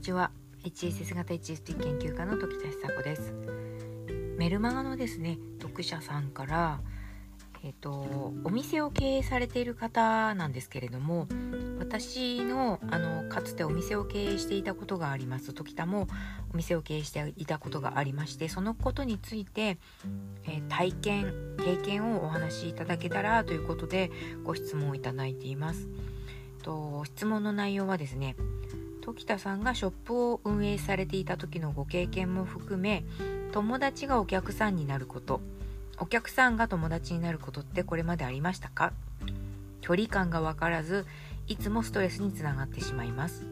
ちは。HSS 型 HSP 研究家の時田久子です。メルマガのですね読者さんからえっ、ー、とお店を経営されている方なんですけれども私のあのかつてお店を経営していたことがあります。時田もお店を経営していたことがありましてそのことについて、えー、体験経験をお話しいただけたらということでご質問をいただいています。と質問の内容はですね時田さんがショップを運営されていた時のご経験も含め友達がお客さんになること。お客さんが友達になることってこれまでありましたか？距離感が分からずいつもストレスにつながってしまいます。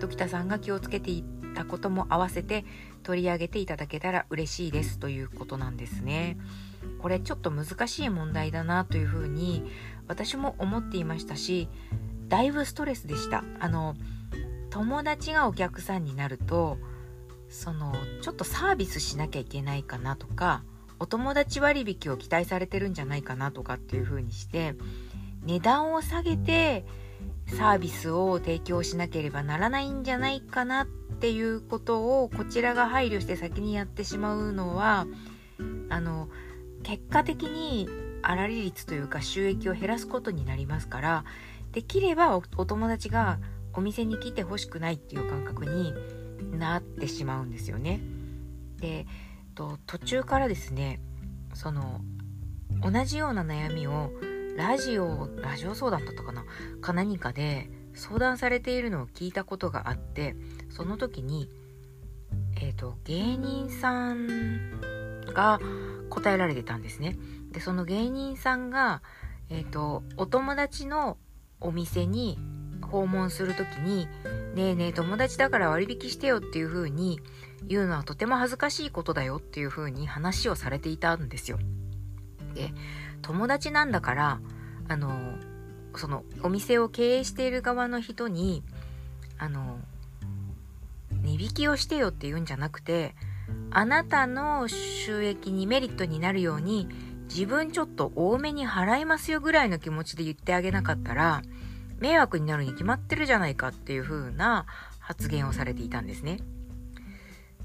時田さんが気をつけていたことも合わせて取り上げていただけたら嬉しいですということなんですね。これちょっと難しい問題だなというふうに私も思っていましたしだいぶストレスでした。あの友達がお客さんになるとそのちょっとサービスしなきゃいけないかなとかお友達割引を期待されてるんじゃないかなとかっていう風にして値段を下げてサービスを提供しなければならないんじゃないかなっていうことをこちらが配慮して先にやってしまうのはあの結果的に粗利率というか収益を減らすことになりますからできればお友達がお店に来てほしくないっていう感覚になってしまうんですよね。でと途中からですねその同じような悩みをラジオラジオ相談だったかなか何かで相談されているのを聞いたことがあってその時にえっ、ー、と芸人さんが答えられてたんですね。でその芸人さんがえっ、ー、とお友達のお店に訪問する時に「ねえねえ友達だから割引してよ」っていう風に言うのはとても恥ずかしいことだよっていう風に話をされていたんですよ。で友達なんだからあのそのお店を経営している側の人にあの値引きをしてよって言うんじゃなくてあなたの収益にメリットになるように自分ちょっと多めに払いますよぐらいの気持ちで言ってあげなかったら迷惑になるに決まってるじゃないかっていう風な発言をされていたんですね。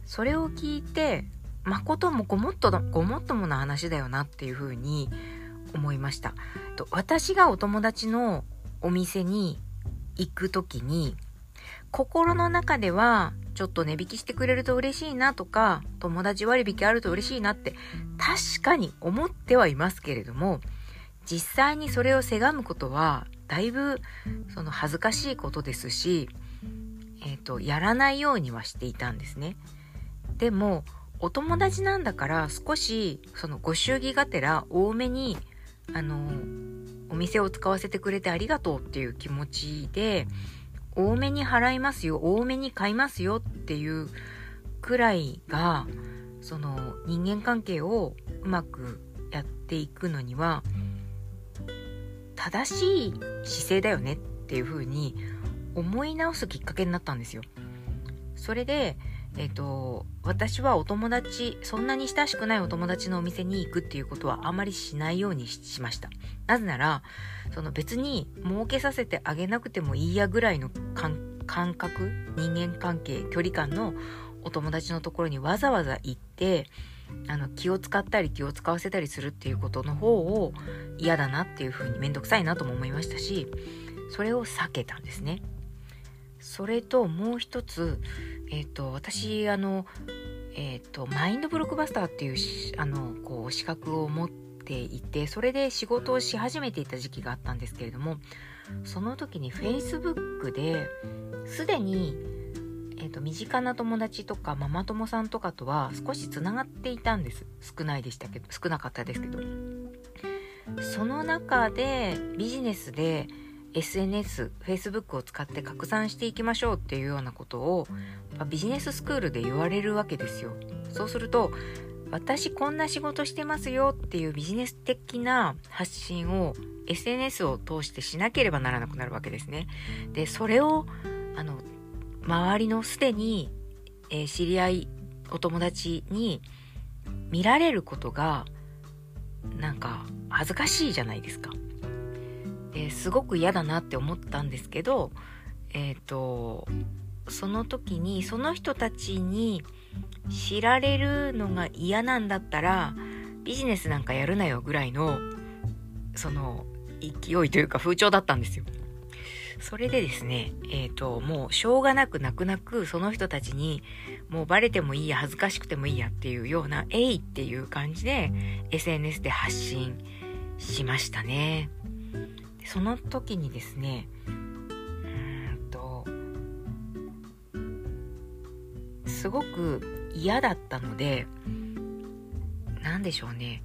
それを聞いて、誠もごもっとごもっともな話だよなっていう風に思いました。私がお友達のお店に行く時に、心の中ではちょっと値引きしてくれると嬉しいなとか、友達割引あると嬉しいなって確かに思ってはいますけれども、実際にそれをせがむことはだいぶその恥ずかしいことですし、えっ、ー、と、やらないようにはしていたんですね。でも、お友達なんだから少しそのご祝儀がてら多めにあのお店を使わせてくれてありがとうっていう気持ちで多めに払いますよ多めに買いますよっていうくらいがその人間関係をうまくやっていくのには正しい姿勢だよねっていう風に思い直すきっかけになったんですよ。それで、えっ、ー、と、私はお友達、そんなに親しくないお友達のお店に行くっていうことはあまりしないようにしました。なぜなら、その別に儲けさせてあげなくてもいいやぐらいの感覚、人間関係、距離感のお友達のところにわざわざ行って、あの気を使ったり気を使わせたりするっていうことの方を嫌だなっていうふうに面倒くさいなとも思いましたしそれを避けたんですね。それともう一つ、え、ー、と私あの、えっ、ー、とマインドブロックバスターっていうあのこう資格を持っていてそれで仕事をし始めていた時期があったんですけれどもその時に Facebook ですでにえーと、身近な友達とかママ友さんとかとは少しつながっていたんです少ないでしたけど少なかったですけどその中でビジネスで SNS、Facebook を使って拡散していきましょうっていうようなことをビジネススクールで言われるわけですよ。そうすると私こんな仕事してますよっていうビジネス的な発信を SNS を通してしなければならなくなるわけですね。で、それをあの周りのすでに、えー、知り合いお友達に見られることがなんか恥ずかしいじゃないですか。ですごく嫌だなって思ったんですけどえっ、ー、とその時にその人たちに知られるのが嫌なんだったらビジネスなんかやるなよぐらいのその勢いというか風潮だったんですよ。それでですね、えっ、ー、と、もうしょうがなく泣く泣くその人たちにもうバレてもいいや、恥ずかしくてもいいやっていうような、えいっていう感じで SNS で発信しましたね。その時にですね、うんと、すごく嫌だったので、何でしょうね。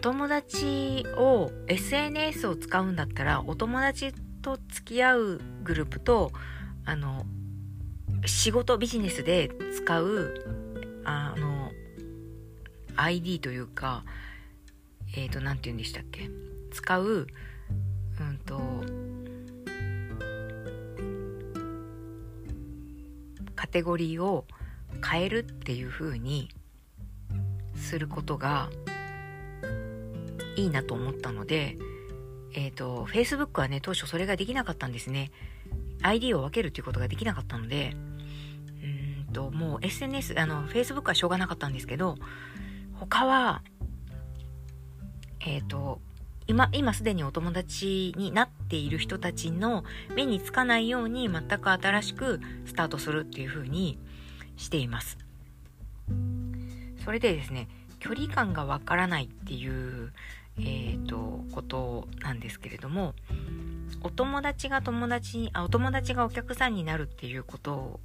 友達を SNS を使うんだったらお友達と付き合うグループとあの仕事ビジネスで使うあの ID というかえっ、ー、と何て言うんでしたっけ？使ううんとカテゴリーを変えるっていう風にすることがいいなと思ったので、えっ、ー、と、Facebook はね、当初それができなかったんですね。ID を分けるということができなかったので、うんと、もう SNS、あの、Facebook はしょうがなかったんですけど、他は、えっ、ー、と、今、今すでにお友達になっている人たちの目につかないように全く新しくスタートするっていう風にしています。それでですね、距離感がわからないっていうえーと、ことなんですけれどもお友達が友達にあお友達がお客さんになるっていうこと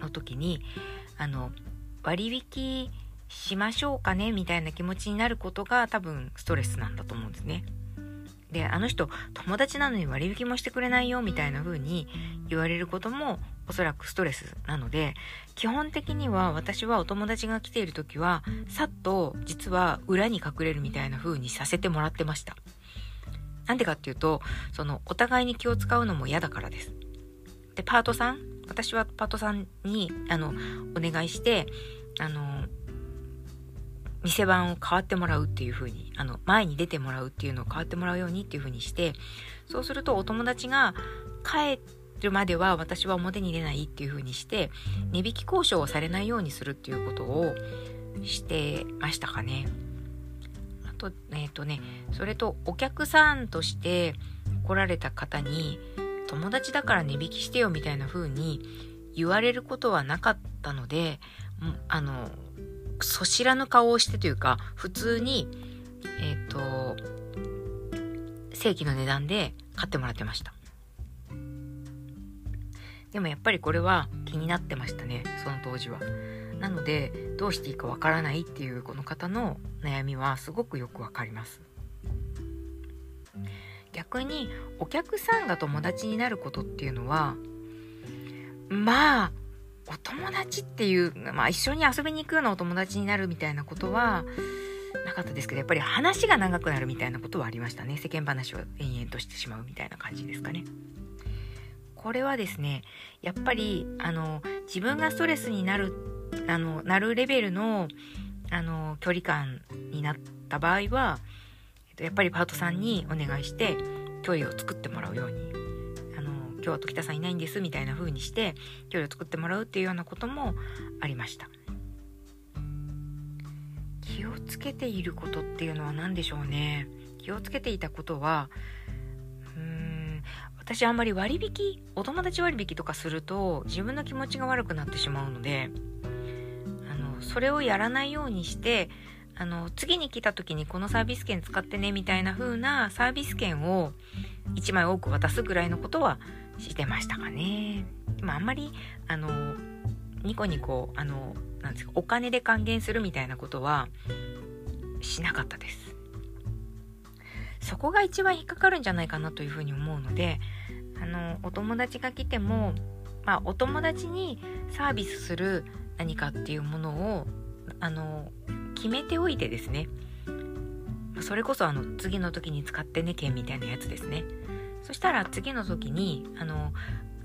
の時にあの割引しましょうかねみたいな気持ちになることが多分ストレスなんだと思うんですね。であの人友達なのに割引もしてくれないよみたいな風に言われることもおそらくストレスなので基本的には私はお友達が来ている時はさっと実は裏に隠れるみたいな風にさせてもらってました。なんでかっていうとそのお互いに気を使うのも嫌だからです。でパートさん私はパートさんにあのお願いしてあの店番を変わってもらうっていう風に、あの、前に出てもらうっていうのを変わってもらうようにっていう風にして、そうするとお友達が帰るまでは私は表に出ないっていう風にして、値引き交渉をされないようにするっていうことをしてましたかね。あと、えっ、ー、とね、それとお客さんとして来られた方に、友達だから値引きしてよみたいな風に言われることはなかったので、あの、そしらぬ顔をしてというか、普通に、えっ、ー、と、正規の値段で買ってもらってました。でもやっぱりこれは気になってましたね、その当時は。なので、どうしていいかわからないっていうこの方の悩みはすごくよくわかります。逆にお客さんが友達になることっていうのはまあお友達っていう、まあ一緒に遊びに行くようなお友達になるみたいなことはなかったですけど、やっぱり話が長くなるみたいなことはありましたね。世間話を延々としてしまうみたいな感じですかね。これはですね、やっぱり、あの、自分がストレスになる、あの、なるレベルの、あの、距離感になった場合は、やっぱりパートさんにお願いして、距離を作ってもらうように日は時田さんいないんですみたいな風にして距離を作ってもらうっていうようなこともありました。気をつけていることっていうのは何でしょうね。気をつけていたことはうーん私あんまり割引お友達割引とかすると自分の気持ちが悪くなってしまうのであのそれをやらないようにしてあの次に来た時にこのサービス券使ってねみたいな風なサービス券を1枚多く渡すぐらいのことはしてましたかね。でもあんまり、あの、ニコニコ、あの、なんですか、お金で還元するみたいなことはしなかったです。そこが一番引っかかるんじゃないかなというふうに思うので、あの、お友達が来ても、まあ、お友達にサービスする何かっていうものを、あの、決めておいてですね、それこそあの次の時に使ってね券みたいなやつですねそしたら次の時にあの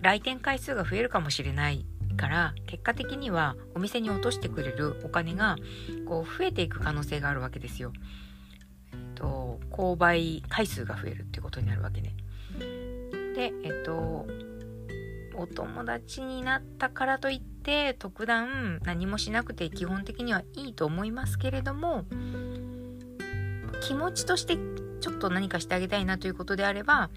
来店回数が増えるかもしれないから結果的にはお店に落としてくれるお金がこう増えていく可能性があるわけですよ。えっと、購買回数が増えるってことになるわけね。で、えっと、お友達になったからといって特段何もしなくて基本的にはいいと思いますけれども気持ちとしてちょっと何かしてあげたいなということであれば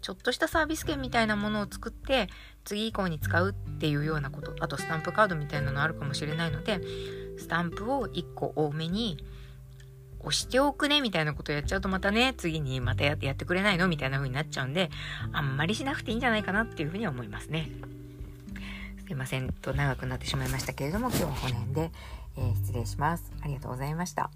ちょっとしたサービス券みたいなものを作って次以降に使うっていうようなこと。あとスタンプカードみたいなのあるかもしれないのでスタンプを1個多めに押しておくねみたいなことやっちゃうとまたね次にまたやってやってくれないのみたいな風になっちゃうんであんまりしなくていいんじゃないかなっていうふうに思いますね。すいません。と長くなってしまいましたけれども今日はこの辺で、えー、失礼します。ありがとうございました。